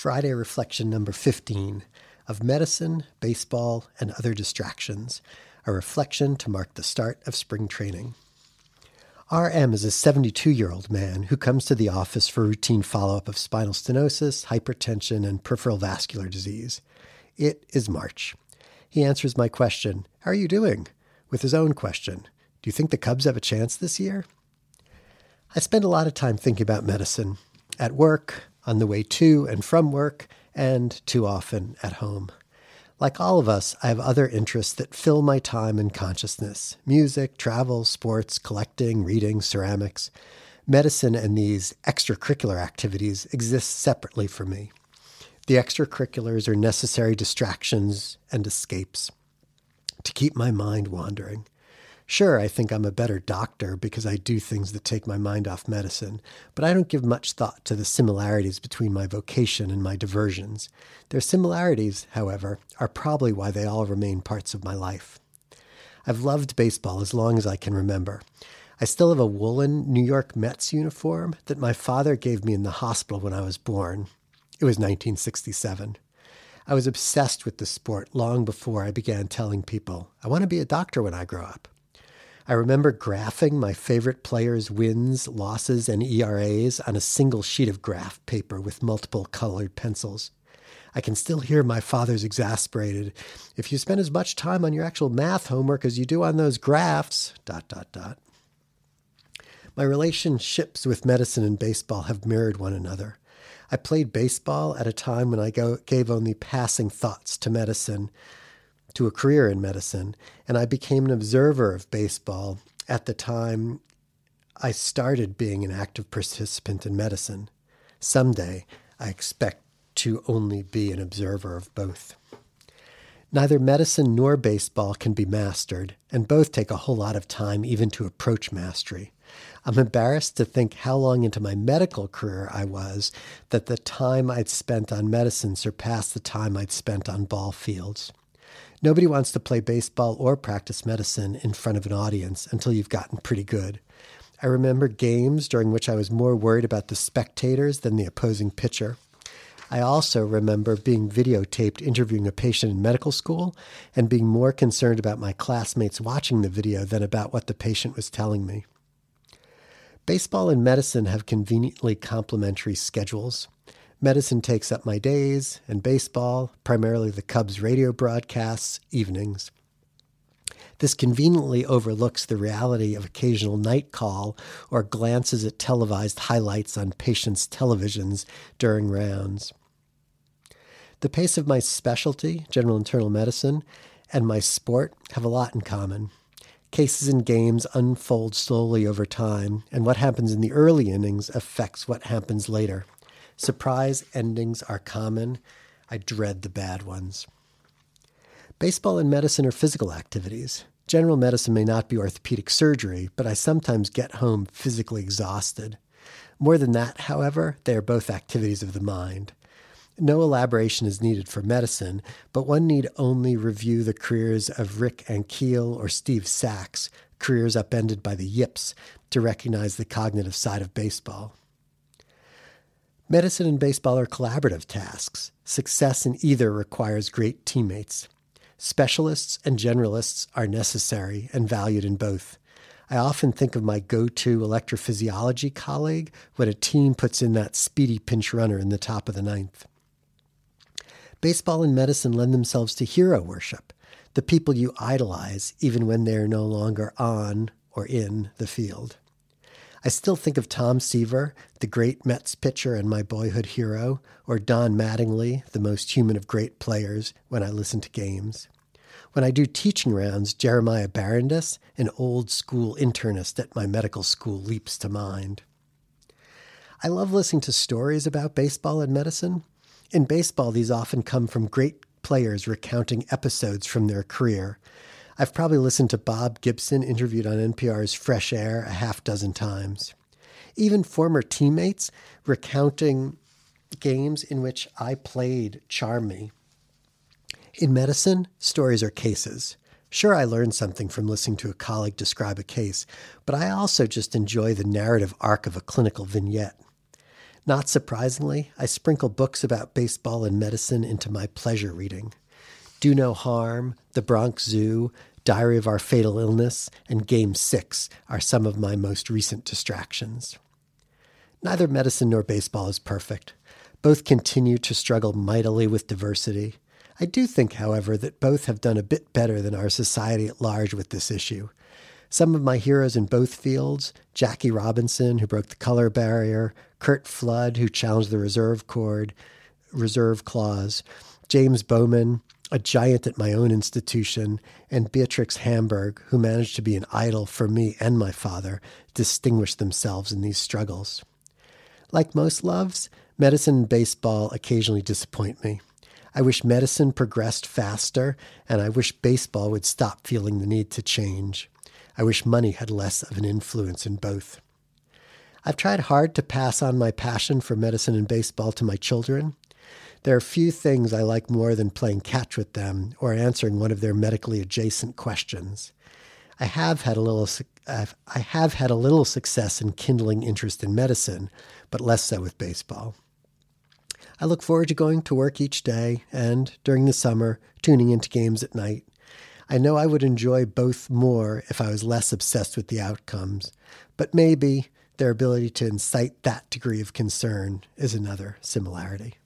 Friday reflection number 15 of medicine, baseball, and other distractions, a reflection to mark the start of spring training. RM is a 72 year old man who comes to the office for routine follow up of spinal stenosis, hypertension, and peripheral vascular disease. It is March. He answers my question, How are you doing? with his own question Do you think the Cubs have a chance this year? I spend a lot of time thinking about medicine at work, on the way to and from work, and too often at home. Like all of us, I have other interests that fill my time and consciousness music, travel, sports, collecting, reading, ceramics. Medicine and these extracurricular activities exist separately for me. The extracurriculars are necessary distractions and escapes to keep my mind wandering. Sure, I think I'm a better doctor because I do things that take my mind off medicine, but I don't give much thought to the similarities between my vocation and my diversions. Their similarities, however, are probably why they all remain parts of my life. I've loved baseball as long as I can remember. I still have a woolen New York Mets uniform that my father gave me in the hospital when I was born. It was 1967. I was obsessed with the sport long before I began telling people, I want to be a doctor when I grow up. I remember graphing my favorite players' wins, losses, and ERAs on a single sheet of graph paper with multiple colored pencils. I can still hear my father's exasperated, if you spend as much time on your actual math homework as you do on those graphs, dot, dot, dot. My relationships with medicine and baseball have mirrored one another. I played baseball at a time when I go, gave only passing thoughts to medicine to a career in medicine. And I became an observer of baseball at the time I started being an active participant in medicine. Someday, I expect to only be an observer of both. Neither medicine nor baseball can be mastered, and both take a whole lot of time even to approach mastery. I'm embarrassed to think how long into my medical career I was that the time I'd spent on medicine surpassed the time I'd spent on ball fields. Nobody wants to play baseball or practice medicine in front of an audience until you've gotten pretty good. I remember games during which I was more worried about the spectators than the opposing pitcher. I also remember being videotaped interviewing a patient in medical school and being more concerned about my classmates watching the video than about what the patient was telling me. Baseball and medicine have conveniently complementary schedules. Medicine takes up my days, and baseball, primarily the Cubs radio broadcasts, evenings. This conveniently overlooks the reality of occasional night call or glances at televised highlights on patients' televisions during rounds. The pace of my specialty, general internal medicine, and my sport have a lot in common. Cases and games unfold slowly over time, and what happens in the early innings affects what happens later. Surprise endings are common. I dread the bad ones. Baseball and medicine are physical activities. General medicine may not be orthopedic surgery, but I sometimes get home physically exhausted. More than that, however, they are both activities of the mind. No elaboration is needed for medicine, but one need only review the careers of Rick Ankiel or Steve Sax, careers upended by the yips, to recognize the cognitive side of baseball. Medicine and baseball are collaborative tasks. Success in either requires great teammates. Specialists and generalists are necessary and valued in both. I often think of my go to electrophysiology colleague when a team puts in that speedy pinch runner in the top of the ninth. Baseball and medicine lend themselves to hero worship, the people you idolize even when they are no longer on or in the field. I still think of Tom Seaver, the great Mets pitcher and my boyhood hero, or Don Mattingly, the most human of great players, when I listen to games. When I do teaching rounds, Jeremiah Barondess, an old school internist at my medical school, leaps to mind. I love listening to stories about baseball and medicine. In baseball, these often come from great players recounting episodes from their career, I've probably listened to Bob Gibson interviewed on NPR's Fresh Air a half dozen times. Even former teammates recounting games in which I played charm me. In medicine, stories are cases. Sure, I learned something from listening to a colleague describe a case, but I also just enjoy the narrative arc of a clinical vignette. Not surprisingly, I sprinkle books about baseball and medicine into my pleasure reading. Do No Harm, The Bronx Zoo, Diary of Our Fatal Illness, and Game 6 are some of my most recent distractions. Neither medicine nor baseball is perfect. Both continue to struggle mightily with diversity. I do think, however, that both have done a bit better than our society at large with this issue. Some of my heroes in both fields Jackie Robinson, who broke the color barrier, Curt Flood, who challenged the reserve cord, reserve clause, James Bowman, a giant at my own institution, and Beatrix Hamburg, who managed to be an idol for me and my father, distinguished themselves in these struggles. Like most loves, medicine and baseball occasionally disappoint me. I wish medicine progressed faster, and I wish baseball would stop feeling the need to change. I wish money had less of an influence in both. I've tried hard to pass on my passion for medicine and baseball to my children. There are few things I like more than playing catch with them or answering one of their medically adjacent questions. I have had a little I have had a little success in kindling interest in medicine, but less so with baseball. I look forward to going to work each day and, during the summer, tuning into games at night. I know I would enjoy both more if I was less obsessed with the outcomes, but maybe their ability to incite that degree of concern is another similarity.